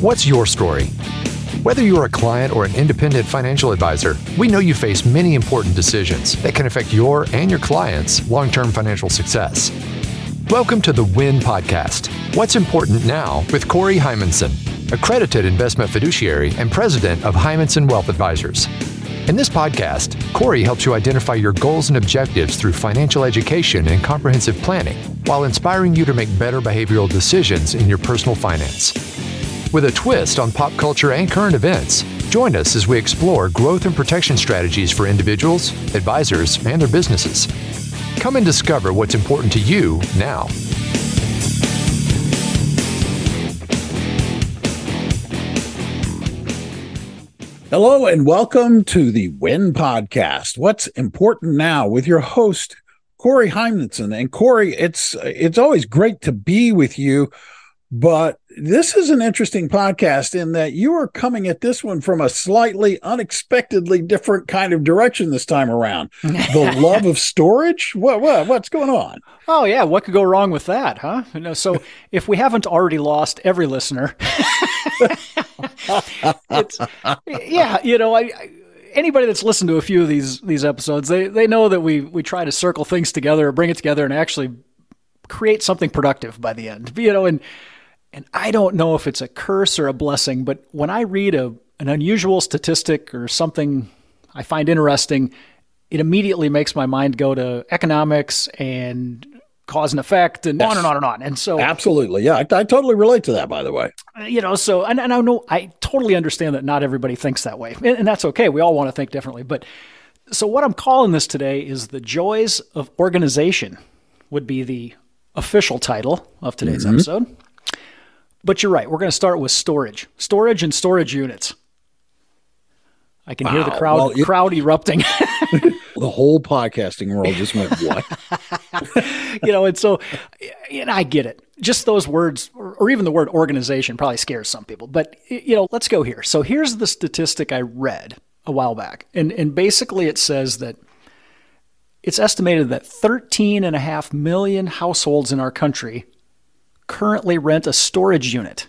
What's your story? Whether you're a client or an independent financial advisor, we know you face many important decisions that can affect your and your clients' long term financial success. Welcome to the WIN Podcast What's Important Now with Corey Heimensen, accredited investment fiduciary and president of Heimensen Wealth Advisors. In this podcast, Corey helps you identify your goals and objectives through financial education and comprehensive planning while inspiring you to make better behavioral decisions in your personal finance with a twist on pop culture and current events. Join us as we explore growth and protection strategies for individuals, advisors, and their businesses. Come and discover what's important to you now. Hello and welcome to the WIN Podcast. What's important now with your host Corey Heimensen. And Corey, it's it's always great to be with you, but this is an interesting podcast in that you are coming at this one from a slightly unexpectedly different kind of direction this time around. The love of storage? What, what what's going on? Oh yeah, what could go wrong with that, huh? You know, so if we haven't already lost every listener, it's yeah, you know, I, I anybody that's listened to a few of these these episodes, they they know that we we try to circle things together, bring it together, and actually create something productive by the end. You know, and and I don't know if it's a curse or a blessing, but when I read a, an unusual statistic or something I find interesting, it immediately makes my mind go to economics and cause and effect and yes. on and on and on. And so, absolutely, yeah, I, I, totally relate to that. By the way, you know, so and, and I know I totally understand that not everybody thinks that way, and, and that's okay. We all want to think differently, but so what I'm calling this today is the joys of organization. Would be the official title of today's mm-hmm. episode. But you're right. We're going to start with storage, storage and storage units. I can wow. hear the crowd well, it, crowd erupting. the whole podcasting world just went what? you know, and so, and I get it. Just those words, or, or even the word organization, probably scares some people. But you know, let's go here. So here's the statistic I read a while back, and and basically it says that it's estimated that 13 and a half million households in our country currently rent a storage unit.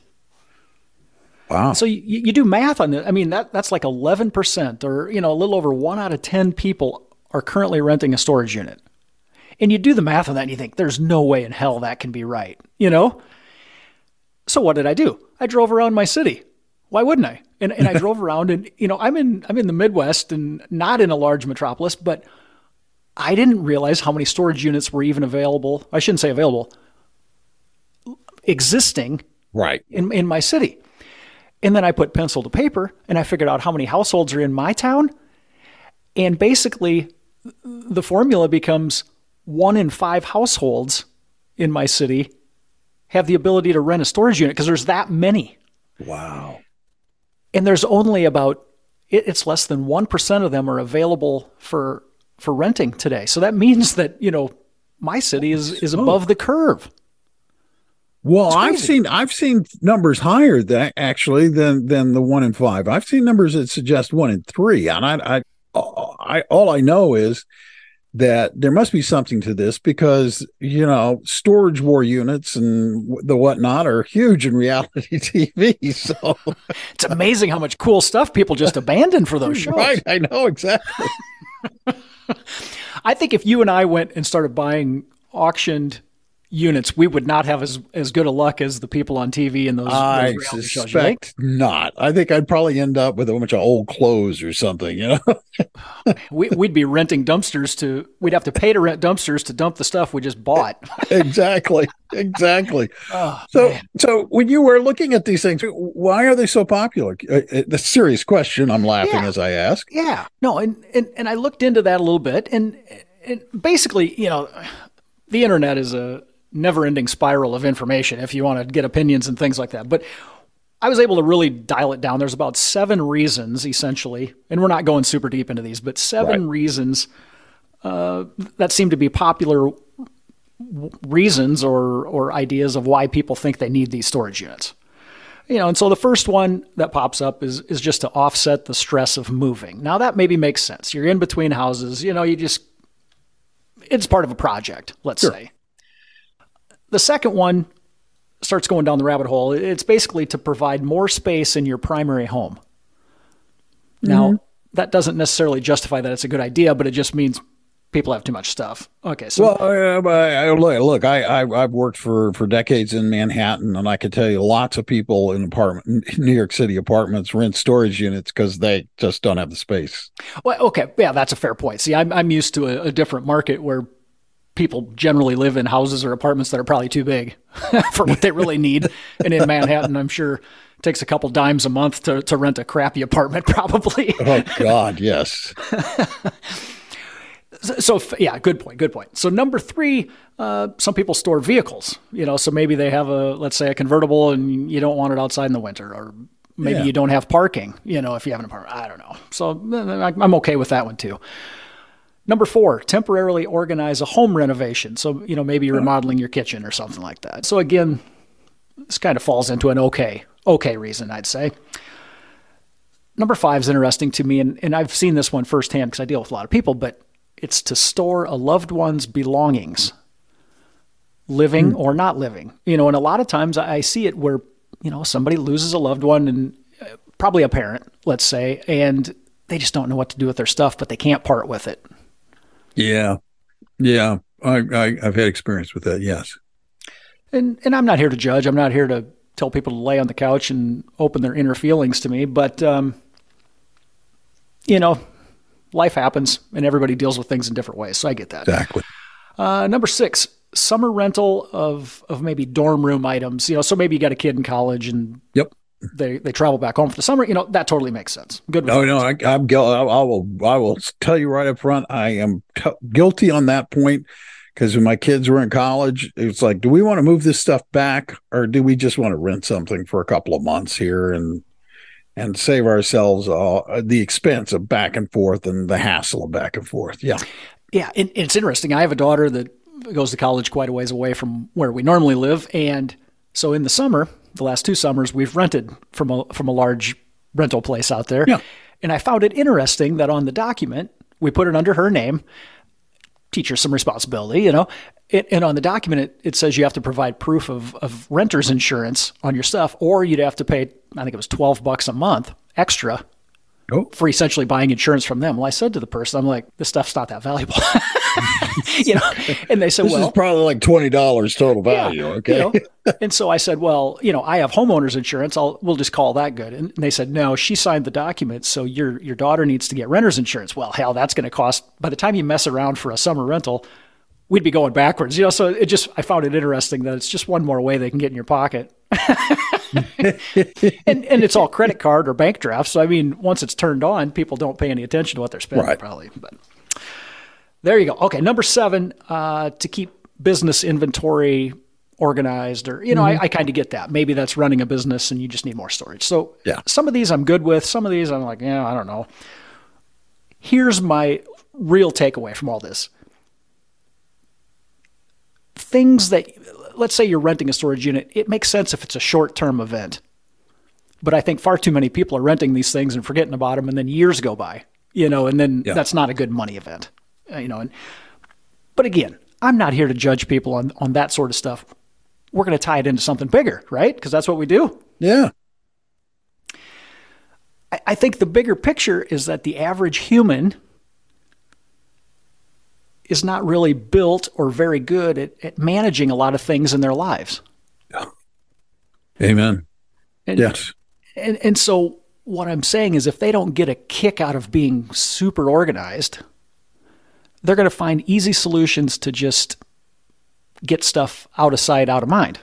Wow. So you, you do math on that. I mean, that, that's like 11% or, you know, a little over one out of 10 people are currently renting a storage unit. And you do the math on that and you think, there's no way in hell that can be right, you know? So what did I do? I drove around my city. Why wouldn't I? And, and I drove around and, you know, I'm in, I'm in the Midwest and not in a large metropolis, but I didn't realize how many storage units were even available. I shouldn't say available, existing right in, in my city. And then I put pencil to paper and I figured out how many households are in my town. And basically, the formula becomes one in five households in my city have the ability to rent a storage unit because there's that many. Wow. And there's only about, it's less than 1% of them are available for, for renting today. So that means that, you know, my city is, is above the curve. Well, I've seen I've seen numbers higher that actually than than the one in five. I've seen numbers that suggest one in three, and I, I, I all I know is that there must be something to this because you know storage war units and the whatnot are huge in reality TV. So it's amazing how much cool stuff people just abandon for those shows. Right, I know exactly. I think if you and I went and started buying auctioned units, we would not have as as good a luck as the people on TV in those. I those suspect not. I think I'd probably end up with a bunch of old clothes or something. You know, we, would be renting dumpsters to. We'd have to pay to rent dumpsters to dump the stuff we just bought. exactly, exactly. Oh, so, man. so when you were looking at these things, why are they so popular? Uh, uh, the serious question. I'm laughing yeah. as I ask. Yeah, no, and, and and I looked into that a little bit, and, and basically, you know, the internet is a never ending spiral of information if you want to get opinions and things like that. But I was able to really dial it down. There's about seven reasons, essentially, and we're not going super deep into these, but seven right. reasons uh, that seem to be popular reasons or or ideas of why people think they need these storage units. You know, and so the first one that pops up is is just to offset the stress of moving. Now that maybe makes sense. You're in between houses, you know, you just it's part of a project, let's sure. say. The second one starts going down the rabbit hole. It's basically to provide more space in your primary home. Now, mm-hmm. that doesn't necessarily justify that it's a good idea, but it just means people have too much stuff. Okay, so well, uh, look, look, I, I have worked for for decades in Manhattan, and I can tell you, lots of people in apartment New York City apartments rent storage units because they just don't have the space. Well, okay, yeah, that's a fair point. See, I'm I'm used to a, a different market where people generally live in houses or apartments that are probably too big for what they really need. and in Manhattan, I'm sure it takes a couple dimes a month to, to rent a crappy apartment, probably. oh, God, yes. so, so, yeah, good point. Good point. So number three, uh, some people store vehicles. You know, so maybe they have a let's say a convertible, and you don't want it outside in the winter, or maybe yeah. you don't have parking. You know, if you have an apartment, I don't know. So I'm okay with that one too. Number four, temporarily organize a home renovation. So, you know, maybe you're remodeling your kitchen or something like that. So, again, this kind of falls into an okay, okay reason, I'd say. Number five is interesting to me, and, and I've seen this one firsthand because I deal with a lot of people, but it's to store a loved one's belongings, living mm. or not living. You know, and a lot of times I see it where, you know, somebody loses a loved one and uh, probably a parent, let's say, and they just don't know what to do with their stuff, but they can't part with it. Yeah, yeah, I, I I've had experience with that. Yes, and and I'm not here to judge. I'm not here to tell people to lay on the couch and open their inner feelings to me. But um, you know, life happens, and everybody deals with things in different ways. So I get that. Exactly. Uh, number six, summer rental of of maybe dorm room items. You know, so maybe you got a kid in college and yep they they travel back home for the summer. You know that totally makes sense. Good. No, no, I, am guilty. I, I, will. I will tell you right up front. I am t- guilty on that point because when my kids were in college, it's like, do we want to move this stuff back, or do we just want to rent something for a couple of months here and and save ourselves uh, the expense of back and forth and the hassle of back and forth? Yeah, yeah. And it's interesting. I have a daughter that goes to college quite a ways away from where we normally live, and so in the summer the last two summers we've rented from a from a large rental place out there. Yeah. And I found it interesting that on the document we put it under her name. Teach her some responsibility, you know. It, and on the document, it, it says you have to provide proof of, of renter's insurance on your stuff, or you'd have to pay, I think it was 12 bucks a month extra oh. for essentially buying insurance from them. Well, I said to the person, I'm like, this stuff's not that valuable. you know, and they said, this well, is probably like $20 total value. Yeah, okay. You know? and so I said, well, you know, I have homeowner's insurance. I'll, we'll just call that good. And they said, no, she signed the document. So your, your daughter needs to get renter's insurance. Well, hell, that's going to cost, by the time you mess around for a summer rental, we'd be going backwards, you know. So it just I found it interesting that it's just one more way they can get in your pocket. and and it's all credit card or bank drafts. So I mean, once it's turned on, people don't pay any attention to what they're spending, right. probably. But there you go. Okay, number seven, uh, to keep business inventory organized, or you know, mm-hmm. I, I kind of get that. Maybe that's running a business and you just need more storage. So yeah, some of these I'm good with. Some of these I'm like, yeah, I don't know. Here's my real takeaway from all this things that, let's say you're renting a storage unit, it makes sense if it's a short term event. But I think far too many people are renting these things and forgetting about them, and then years go by, you know, and then yeah. that's not a good money event, uh, you know. And but again, I'm not here to judge people on on that sort of stuff. We're going to tie it into something bigger, right? Because that's what we do. Yeah. I, I think the bigger picture is that the average human is not really built or very good at, at managing a lot of things in their lives. Yeah. Amen. And, yes. And, and so what I'm saying is if they don't get a kick out of being super organized, they're going to find easy solutions to just get stuff out of sight, out of mind.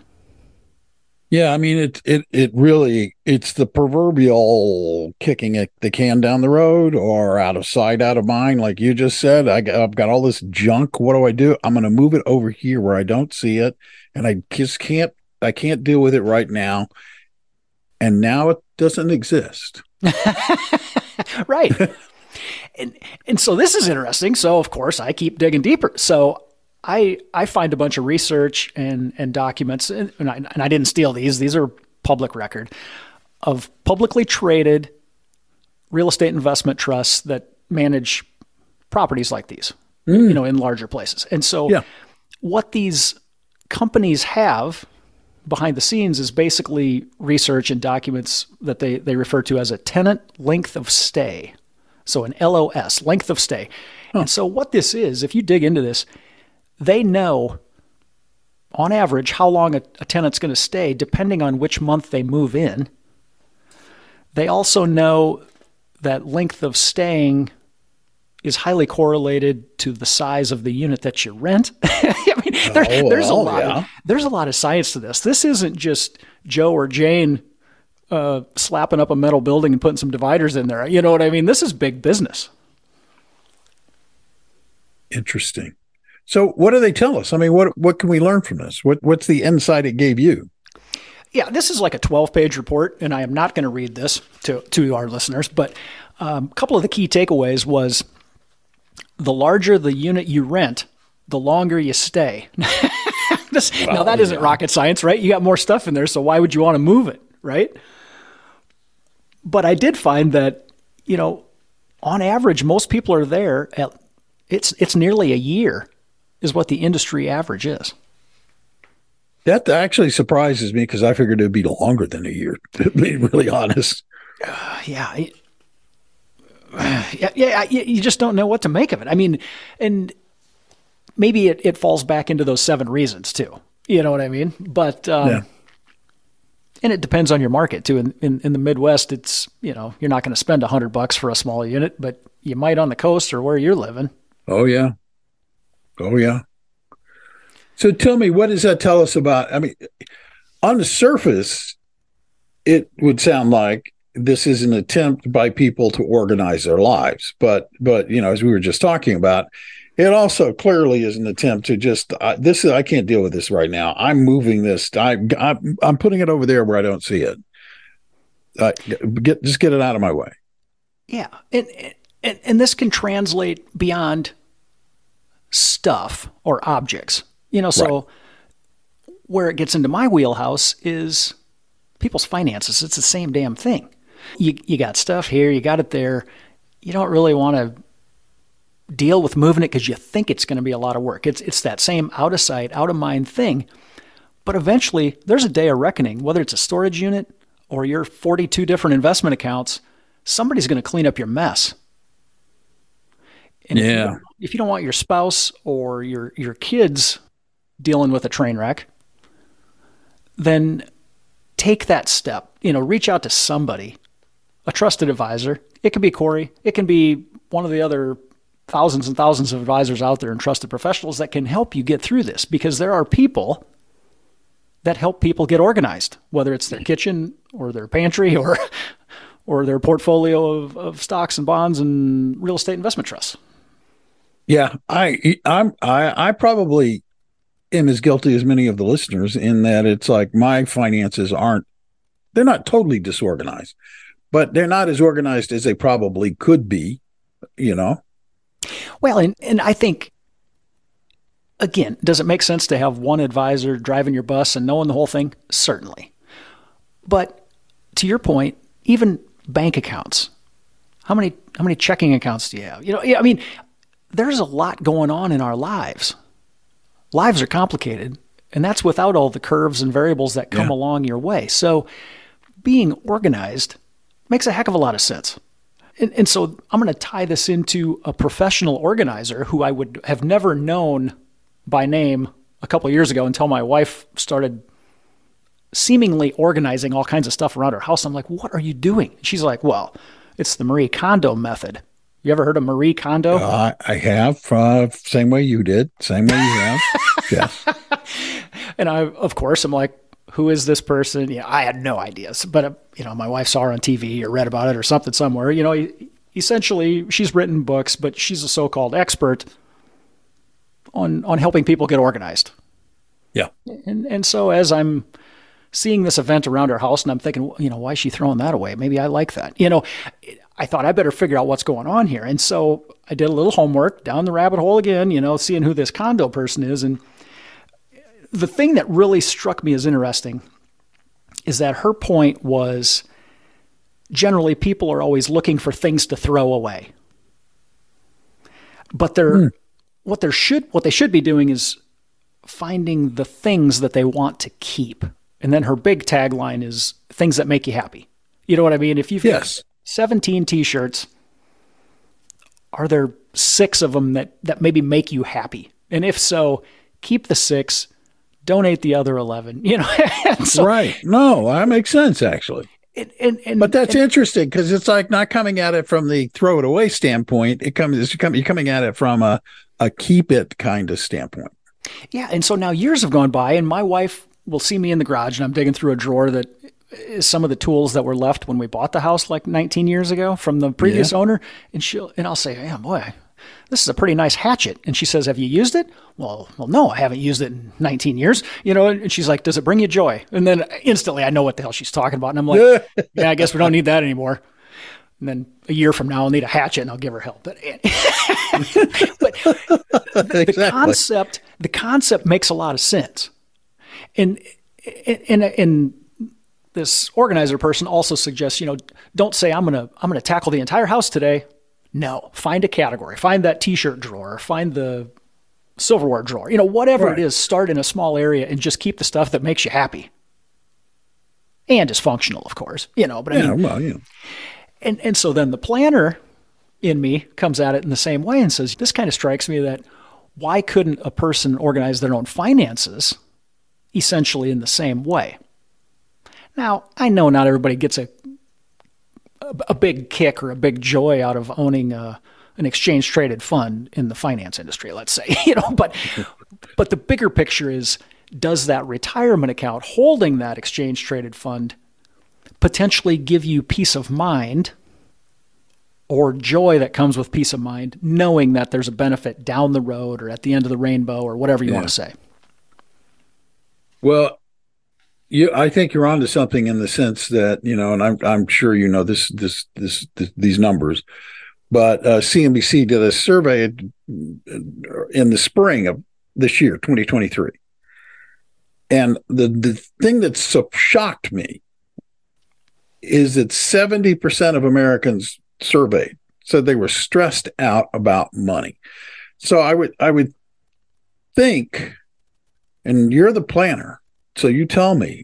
Yeah, I mean it it it really it's the proverbial kicking it, the can down the road or out of sight, out of mind, like you just said. I got, I've got all this junk. What do I do? I'm going to move it over here where I don't see it, and I just can't. I can't deal with it right now. And now it doesn't exist. right. and and so this is interesting. So of course I keep digging deeper. So I I find a bunch of research and and documents, and I, and I didn't steal these. These are public record of publicly traded real estate investment trusts that manage properties like these, mm. you know, in larger places. And so, yeah. what these companies have behind the scenes is basically research and documents that they, they refer to as a tenant length of stay. So an LOS, length of stay. Huh. And so what this is, if you dig into this, they know on average how long a, a tenant's going to stay depending on which month they move in. They also know that length of staying is highly correlated to the size of the unit that you rent. I mean, there, oh, there's well, a lot. Yeah. Of, there's a lot of science to this. This isn't just Joe or Jane uh, slapping up a metal building and putting some dividers in there. You know what I mean? This is big business. Interesting. So, what do they tell us? I mean, what what can we learn from this? What what's the insight it gave you? Yeah, this is like a 12 page report, and I am not going to read this to to our listeners. But um, a couple of the key takeaways was the larger the unit you rent, the longer you stay. this, well, now that isn't rocket science, right? You got more stuff in there, so why would you want to move it, right? But I did find that you know, on average, most people are there at it's it's nearly a year is what the industry average is. That actually surprises me because I figured it would be longer than a year. To be really honest. Uh, yeah. yeah, yeah, you just don't know what to make of it. I mean, and maybe it, it falls back into those seven reasons too. You know what I mean? But um, yeah. and it depends on your market too. In, in, in the Midwest, it's you know you're not going to spend a hundred bucks for a small unit, but you might on the coast or where you're living. Oh yeah, Oh yeah. So tell me, what does that tell us about? I mean, on the surface, it would sound like this is an attempt by people to organize their lives, but but you know, as we were just talking about, it also clearly is an attempt to just uh, this is I can't deal with this right now. I'm moving this. I, I'm I'm putting it over there where I don't see it. Uh, get just get it out of my way. Yeah, and and and this can translate beyond stuff or objects. You know, so right. where it gets into my wheelhouse is people's finances. It's the same damn thing. You you got stuff here, you got it there. You don't really want to deal with moving it because you think it's going to be a lot of work. It's it's that same out of sight, out of mind thing. But eventually, there's a day of reckoning. Whether it's a storage unit or your 42 different investment accounts, somebody's going to clean up your mess. And yeah. If you, if you don't want your spouse or your your kids dealing with a train wreck, then take that step. You know, reach out to somebody, a trusted advisor. It can be Corey. It can be one of the other thousands and thousands of advisors out there and trusted professionals that can help you get through this because there are people that help people get organized, whether it's their kitchen or their pantry or or their portfolio of, of stocks and bonds and real estate investment trusts. Yeah, I I'm I I probably am as guilty as many of the listeners in that it's like my finances aren't they're not totally disorganized, but they're not as organized as they probably could be, you know. Well, and and I think again, does it make sense to have one advisor driving your bus and knowing the whole thing? Certainly. But to your point, even bank accounts. How many how many checking accounts do you have? You know, I mean, there's a lot going on in our lives. Lives are complicated, and that's without all the curves and variables that come yeah. along your way. So, being organized makes a heck of a lot of sense. And, and so, I'm going to tie this into a professional organizer who I would have never known by name a couple years ago until my wife started seemingly organizing all kinds of stuff around her house. I'm like, what are you doing? She's like, well, it's the Marie Kondo method. You ever heard of Marie Kondo? Uh, I have. Uh, same way you did. Same way you have. yes. And I, of course, I'm like, who is this person? Yeah, I had no ideas, but uh, you know, my wife saw her on TV or read about it or something somewhere. You know, essentially, she's written books, but she's a so-called expert on on helping people get organized. Yeah. And and so as I'm seeing this event around her house, and I'm thinking, you know, why is she throwing that away? Maybe I like that. You know, I thought I better figure out what's going on here. And so I did a little homework down the rabbit hole again, you know, seeing who this Kondo person is. And the thing that really struck me as interesting is that her point was generally people are always looking for things to throw away. But they're mm. what they should what they should be doing is finding the things that they want to keep And then her big tagline is things that make you happy. You know what I mean? If you've yes. 17 t-shirts, are there six of them that, that maybe make you happy? And if so, keep the six, donate the other 11, you know? so, right. No, that makes sense actually. And, and, and, but that's interesting because it's like not coming at it from the throw it away standpoint. It comes, you're coming at it from a, a keep it kind of standpoint. Yeah. And so now years have gone by, and my wife will see me in the garage and I'm digging through a drawer that some of the tools that were left when we bought the house like 19 years ago from the previous yeah. owner. And she'll, and I'll say, yeah, boy, this is a pretty nice hatchet. And she says, have you used it? Well, well, no, I haven't used it in 19 years. You know, and she's like, does it bring you joy? And then instantly I know what the hell she's talking about. And I'm like, yeah, I guess we don't need that anymore. And then a year from now, I'll need a hatchet and I'll give her help. But, but the, exactly. the concept, the concept makes a lot of sense. And, and, and, this organizer person also suggests, you know, don't say I'm gonna I'm gonna tackle the entire house today. No, find a category. Find that T-shirt drawer. Find the silverware drawer. You know, whatever right. it is, start in a small area and just keep the stuff that makes you happy and is functional, of course. You know, but I yeah, mean, well, yeah. And and so then the planner in me comes at it in the same way and says, this kind of strikes me that why couldn't a person organize their own finances essentially in the same way? Now, I know not everybody gets a a big kick or a big joy out of owning a, an exchange traded fund in the finance industry, let's say, you know, but but the bigger picture is does that retirement account holding that exchange traded fund potentially give you peace of mind or joy that comes with peace of mind knowing that there's a benefit down the road or at the end of the rainbow or whatever you yeah. want to say. Well, you, I think you're onto something in the sense that you know, and I'm I'm sure you know this this this, this these numbers, but uh, CNBC did a survey in the spring of this year, 2023, and the the thing that so shocked me is that 70 percent of Americans surveyed said they were stressed out about money. So I would I would think, and you're the planner so you tell me.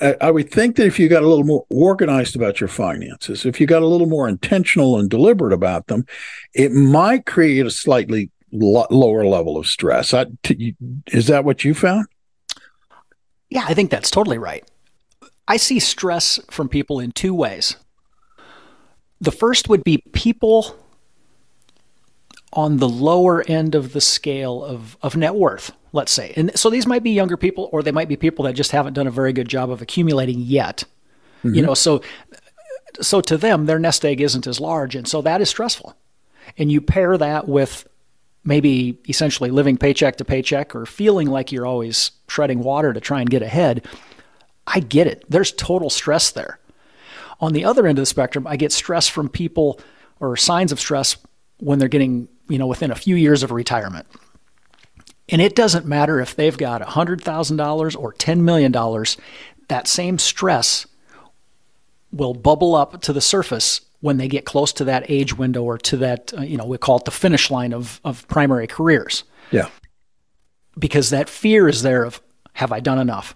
I, I would think that if you got a little more organized about your finances, if you got a little more intentional and deliberate about them, it might create a slightly lo- lower level of stress. Is that what you found? Yeah, I think that's totally right. I see stress from people in two ways. The first would be people on the lower end of the scale of, of net worth, let's say. And so these might be younger people, or they might be people that just haven't done a very good job of accumulating yet. Mm-hmm. You know, so so to them, their nest egg isn't as large, and so that is stressful. And you pair that with maybe essentially living paycheck to paycheck or feeling like you're always treading water to try and get ahead. I get it. There's total stress there. On the other end of the spectrum, I get stress from people or signs of stress when they're getting you know, within a few years of retirement. And it doesn't matter if they've got $100,000 or $10 million, that same stress will bubble up to the surface when they get close to that age window or to that, uh, you know, we call it the finish line of, of primary careers. Yeah. Because that fear is there of, have I done enough?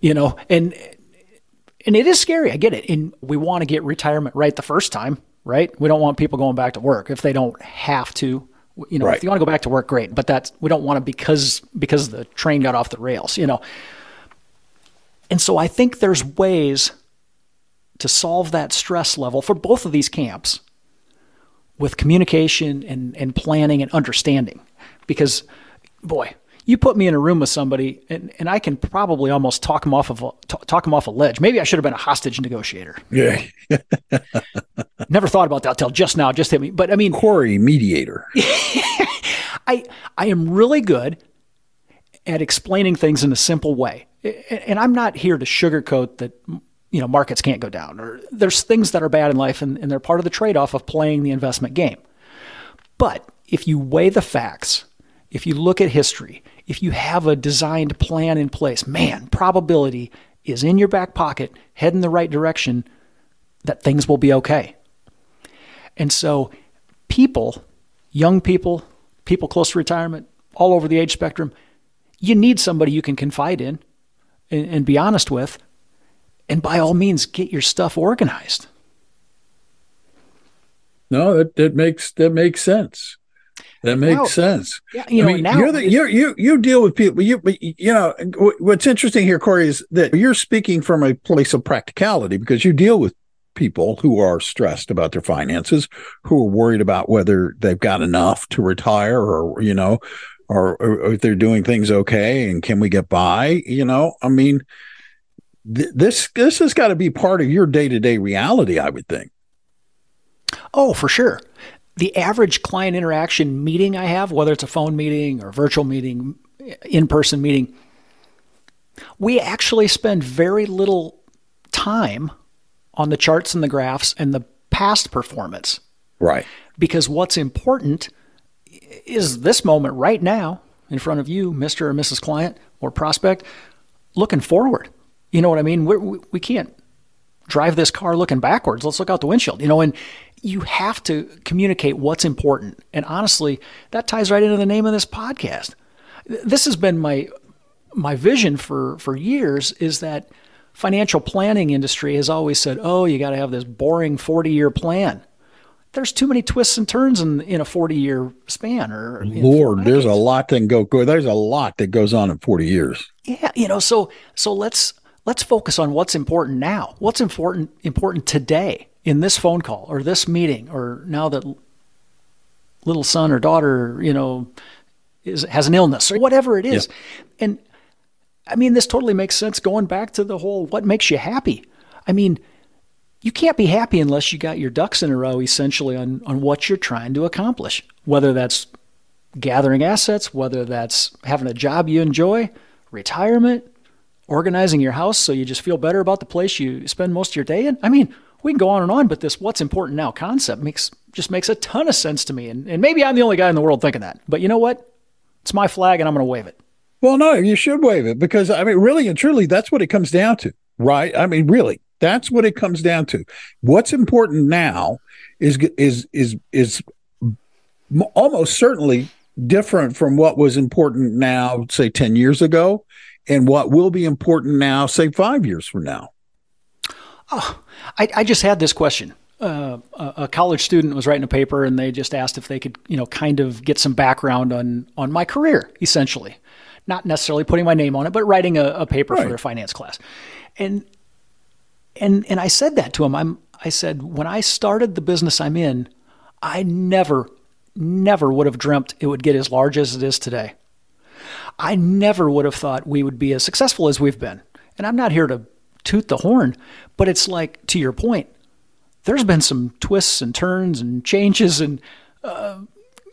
You know, and and it is scary. I get it. And we want to get retirement right the first time right? We don't want people going back to work if they don't have to. You know, right. if you want to go back to work, great. But that's we don't want to because because the train got off the rails. You know, and so I think there's ways to solve that stress level for both of these camps with communication and, and planning and understanding. Because, boy, you put me in a room with somebody and, and I can probably almost talk them off of a, talk them off a ledge. Maybe I should have been a hostage negotiator. Yeah. Never thought about that till just now. Just hit me. But I mean, Corey, mediator. I I am really good at explaining things in a simple way, and I'm not here to sugarcoat that. You know, markets can't go down, or there's things that are bad in life, and, and they're part of the trade-off of playing the investment game. But if you weigh the facts, if you look at history, if you have a designed plan in place, man, probability is in your back pocket, head in the right direction, that things will be okay. And so, people, young people, people close to retirement, all over the age spectrum, you need somebody you can confide in. and, and be honest with. And by all means, get your stuff organized. No, that, that makes that makes sense. That makes now, sense. Yeah, you know, mean, now you're the, you you you deal with people. You you know what's interesting here, Corey, is that you're speaking from a place of practicality because you deal with people who are stressed about their finances, who are worried about whether they've got enough to retire, or you know, or, or if they're doing things okay, and can we get by? You know, I mean, th- this this has got to be part of your day to day reality, I would think. Oh, for sure the average client interaction meeting I have, whether it's a phone meeting or virtual meeting, in person meeting, we actually spend very little time on the charts and the graphs and the past performance. Right. Because what's important is this moment right now in front of you, Mr. or Mrs. Client or prospect, looking forward. You know what I mean? We're, we we can not drive this car looking backwards. Let's look out the windshield. You know, and you have to communicate what's important. And honestly, that ties right into the name of this podcast. This has been my my vision for for years is that financial planning industry has always said, "Oh, you got to have this boring 40-year plan." There's too many twists and turns in in a 40-year span or Lord, there's a lot that go, go there's a lot that goes on in 40 years. Yeah, you know, so so let's let's focus on what's important now. What's important important today in this phone call or this meeting or now that little son or daughter, you know, is has an illness or whatever it is. Yeah. And I mean this totally makes sense going back to the whole what makes you happy. I mean, you can't be happy unless you got your ducks in a row essentially on on what you're trying to accomplish. Whether that's gathering assets, whether that's having a job you enjoy, retirement, organizing your house so you just feel better about the place you spend most of your day in. I mean, we can go on and on, but this what's important now concept makes just makes a ton of sense to me. And, and maybe I'm the only guy in the world thinking that. But you know what? It's my flag and I'm going to wave it. Well, no, you should wave it because I mean, really and truly, that's what it comes down to, right? I mean, really, that's what it comes down to. What's important now is is is is almost certainly different from what was important now, say 10 years ago, and what will be important now, say five years from now. Oh, I, I just had this question. Uh, a college student was writing a paper, and they just asked if they could, you know, kind of get some background on on my career, essentially, not necessarily putting my name on it, but writing a, a paper right. for their finance class. And and and I said that to him. I'm I said when I started the business I'm in, I never never would have dreamt it would get as large as it is today. I never would have thought we would be as successful as we've been. And I'm not here to toot the horn, but it's like, to your point, there's been some twists and turns and changes and uh,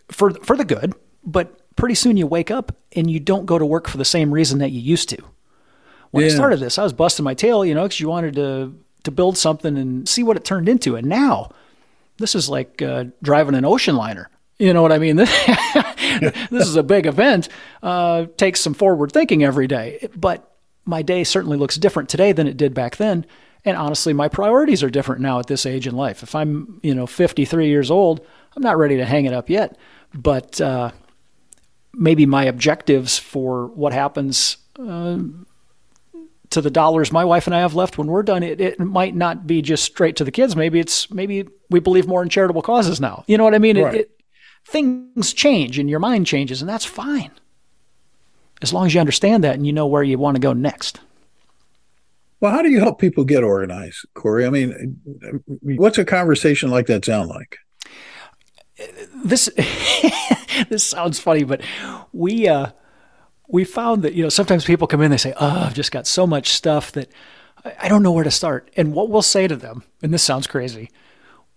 for for the good, but pretty soon you wake up and you don't go to work for the same reason that you used to. When yeah. I started this, I was busting my tail, you know, because you wanted to to build something and see what it turned into. And now, this is like uh, driving an ocean liner. You know what I mean? this is a big event. Uh, takes some forward thinking every day, but my day certainly looks different today than it did back then. And honestly, my priorities are different now at this age in life. If I'm, you know, 53 years old, I'm not ready to hang it up yet. But uh, maybe my objectives for what happens uh, to the dollars my wife and I have left when we're done, it, it might not be just straight to the kids. Maybe it's maybe we believe more in charitable causes now. You know what I mean? Right. It, it, things change and your mind changes, and that's fine as long as you understand that and you know where you want to go next. Well, how do you help people get organized, Corey? I mean, what's a conversation like that sound like? This this sounds funny, but we uh, we found that you know sometimes people come in they say, "Oh, I've just got so much stuff that I don't know where to start." And what we'll say to them, and this sounds crazy,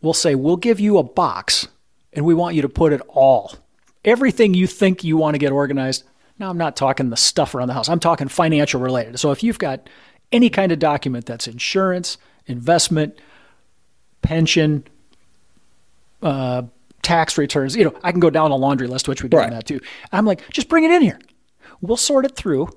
we'll say, "We'll give you a box, and we want you to put it all, everything you think you want to get organized. Now, I'm not talking the stuff around the house. I'm talking financial related. So if you've got any kind of document that's insurance, investment, pension, uh, tax returns, you know, I can go down a laundry list, which we do right. that too. I'm like, just bring it in here. We'll sort it through.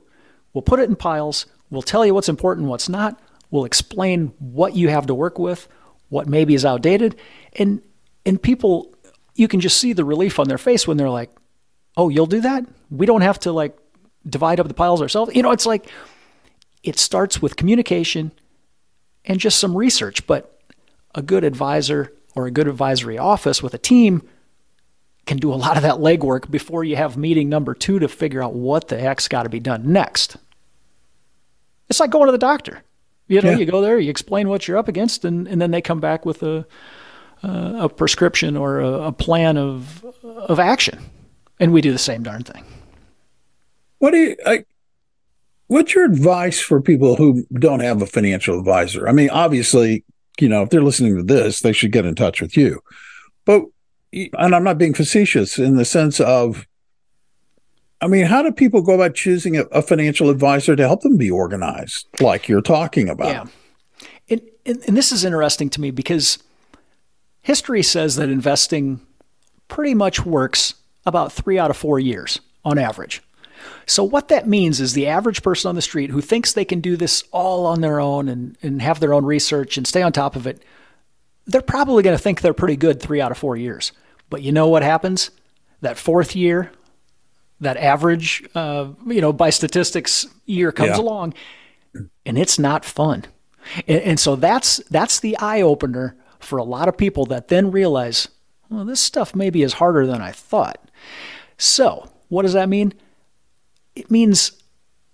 We'll put it in piles. We'll tell you what's important, what's not. We'll explain what you have to work with, what maybe is outdated, and and people, you can just see the relief on their face when they're like, "Oh, you'll do that? we don't have to like divide up the piles ourselves. You know, it's like it starts with communication and just some research. But a good advisor or a good advisory office with a team can do a lot of that legwork before you have meeting number two to figure out what the heck's got to be done next. It's like going to the doctor. You know, yeah. you go there, you explain what you're up against, and, and then they come back with a uh, a prescription or a, a, plan of of action, and we do the same darn thing. What do you? I, what's your advice for people who don't have a financial advisor? I mean, obviously, you know, if they're listening to this, they should get in touch with you. But and I'm not being facetious in the sense of, I mean, how do people go about choosing a, a financial advisor to help them be organized, like you're talking about? Yeah. And, and, and this is interesting to me because history says that investing pretty much works about three out of four years on average. So, what that means is the average person on the street who thinks they can do this all on their own and, and have their own research and stay on top of it, they're probably going to think they're pretty good three out of four years. But you know what happens? That fourth year, that average, uh, you know, by statistics year comes yeah. along, and it's not fun. And, and so that's that's the eye opener for a lot of people that then realize, well, this stuff maybe is harder than I thought. So what does that mean? It means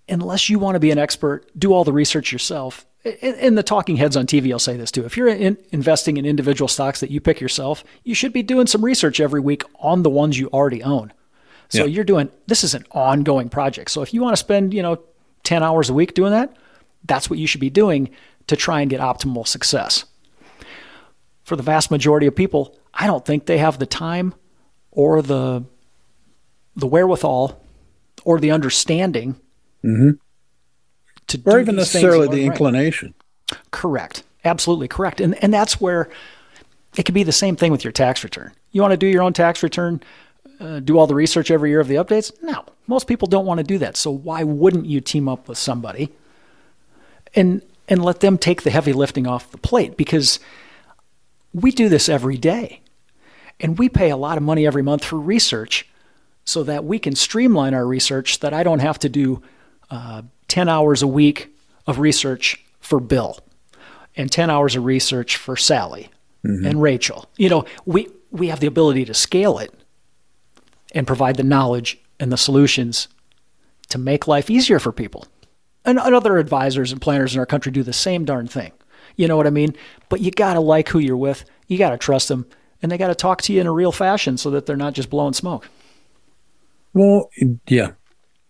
unless you want to be an expert, do all the research yourself and the talking heads on TV will say this too. If you're in investing in individual stocks that you pick yourself, you should be doing some research every week on the ones you already own. So yeah. you're doing this is an ongoing project. So if you want to spend, you know, 10 hours a week doing that, that's what you should be doing to try and get optimal success. For the vast majority of people, I don't think they have the time or the the wherewithal or the understanding mm-hmm to or even necessarily the inclination. Right. Correct. Absolutely correct. And and that's where it could be the same thing with your tax return. You want to do your own tax return, uh, do all the research every year of the updates? No, most people don't want to do that. So why wouldn't you team up with somebody and and let them take the heavy lifting off the plate? Because we do this every day, and we pay a lot of money every month for research, so that we can streamline our research. That I don't have to do uh, 10 hours a week of research for Bill and 10 hours of research for Sally mm-hmm. and Rachel. You know, we, we have the ability to scale it and provide the knowledge and the solutions to make life easier for people. And, and other advisors and planners in our country do the same darn thing. You know what I mean? But you got to like who you're with, you got to trust them, and they got to talk to you in a real fashion so that they're not just blowing smoke. Well, yeah,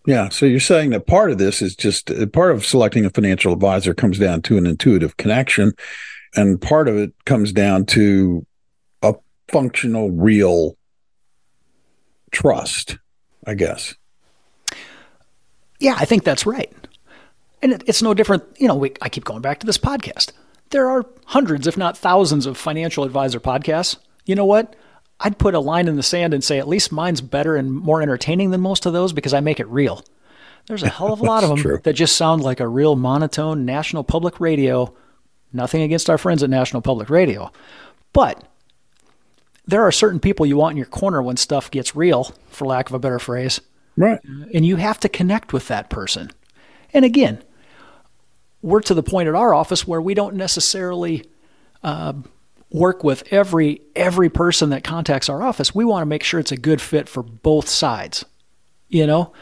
yeah. So you're saying that part of this is just uh, part of selecting a financial advisor comes down to an intuitive connection. And part of it comes down to a functional, real trust, I guess. Yeah, I think that's right. And it, it's no different. You know, we, I keep going back to this podcast. There are hundreds, if not thousands, of financial advisor podcasts. You know what? I'd put a line in the sand and say at least mine's better and more entertaining than most of those because I make it real. There's a hell of a lot of them true. that just sound like a real monotone national public radio. Nothing against our friends at National Public Radio. But there are certain people you want in your corner when stuff gets real, for lack of a better phrase. Right. And you have to connect with that person. And again, we're to the point at our office where we don't necessarily uh, work with every every person that contacts our office. We want to make sure it's a good fit for both sides. You know,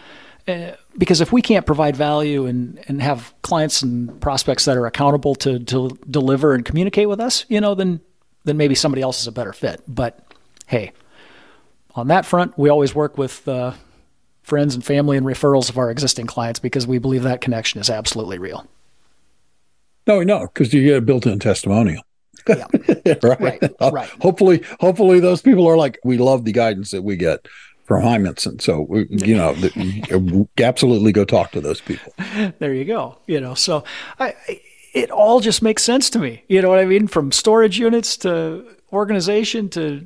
uh, because if we can't provide value and and have clients and prospects that are accountable to to deliver and communicate with us, you know, then then maybe somebody else is a better fit. But hey, on that front, we always work with uh, friends and family and referrals of our existing clients because we believe that connection is absolutely real. No, no, because you get a built-in testimonial. Yeah. right. Right. right. Hopefully, hopefully those people are like, we love the guidance that we get from Heimensen. So, you know, absolutely go talk to those people. There you go. You know, so I, it all just makes sense to me. You know what I mean? From storage units to organization to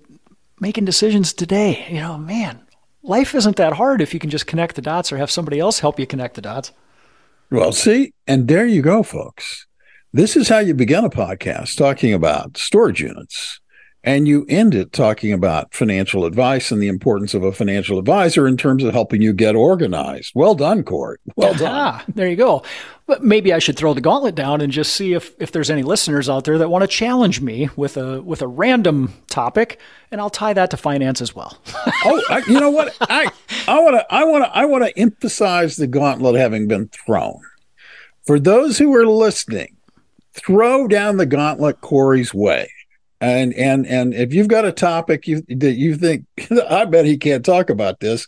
making decisions today. You know, man, life isn't that hard if you can just connect the dots or have somebody else help you connect the dots. Well, see, and there you go, folks. This is how you begin a podcast talking about storage units and you end it talking about financial advice and the importance of a financial advisor in terms of helping you get organized. Well done, Court. Well done. Ah, there you go. But maybe I should throw the gauntlet down and just see if, if there's any listeners out there that want to challenge me with a with a random topic, and I'll tie that to finance as well. oh, I, you know what? I I want to I want to I want to emphasize the gauntlet having been thrown. For those who are listening, throw down the gauntlet Corey's way and and and if you've got a topic you that you think I bet he can't talk about this,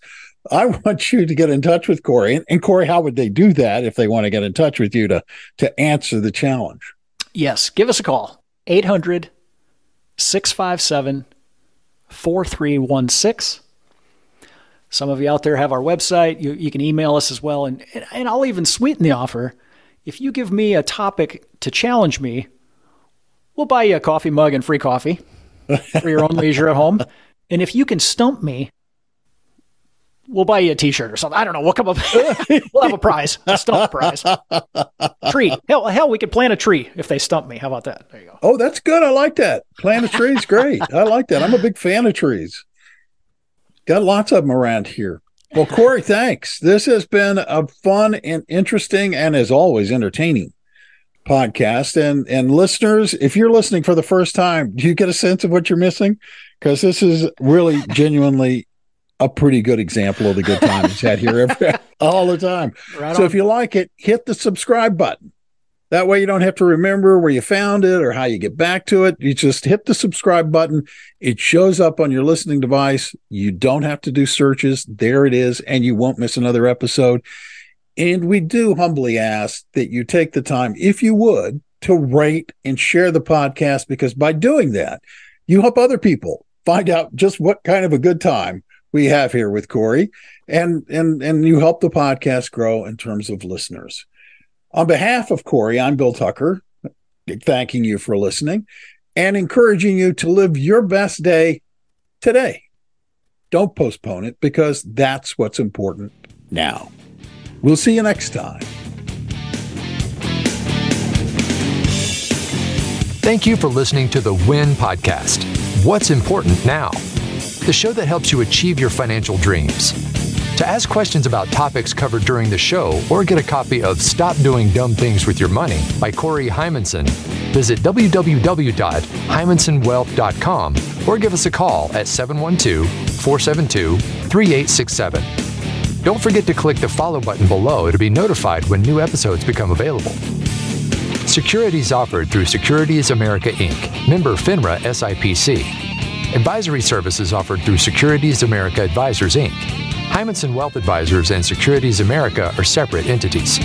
I want you to get in touch with Corey. And, and Corey, how would they do that if they want to get in touch with you to to answer the challenge? Yes, give us a call. 800 657 4316. Some of you out there have our website. You, you can email us as well. And, and I'll even sweeten the offer. If you give me a topic to challenge me, We'll buy you a coffee mug and free coffee for your own leisure at home. And if you can stump me, we'll buy you a T-shirt or something. I don't know. We'll come up. we'll have a prize, a stump prize, tree. Hell, hell, we could plant a tree if they stump me. How about that? There you go. Oh, that's good. I like that. Plant a tree is great. I like that. I'm a big fan of trees. Got lots of them around here. Well, Corey, thanks. This has been a fun and interesting, and as always, entertaining podcast and and listeners if you're listening for the first time do you get a sense of what you're missing because this is really genuinely a pretty good example of the good times had here every, all the time right so on. if you like it hit the subscribe button that way you don't have to remember where you found it or how you get back to it. You just hit the subscribe button. It shows up on your listening device. You don't have to do searches. There it is and you won't miss another episode. And we do humbly ask that you take the time, if you would, to rate and share the podcast because by doing that, you help other people find out just what kind of a good time we have here with Corey and and and you help the podcast grow in terms of listeners. On behalf of Corey, I'm Bill Tucker, thanking you for listening and encouraging you to live your best day today. Don't postpone it because that's what's important now. We'll see you next time. Thank you for listening to the WIN Podcast. What's important now? The show that helps you achieve your financial dreams. To ask questions about topics covered during the show or get a copy of Stop Doing Dumb Things with Your Money by Corey Heimensen, visit www.heimensenwealth.com or give us a call at 712 472 3867. Don't forget to click the follow button below to be notified when new episodes become available. Securities offered through Securities America Inc., member FINRA SIPC. Advisory services offered through Securities America Advisors Inc. Heimensen Wealth Advisors and Securities America are separate entities.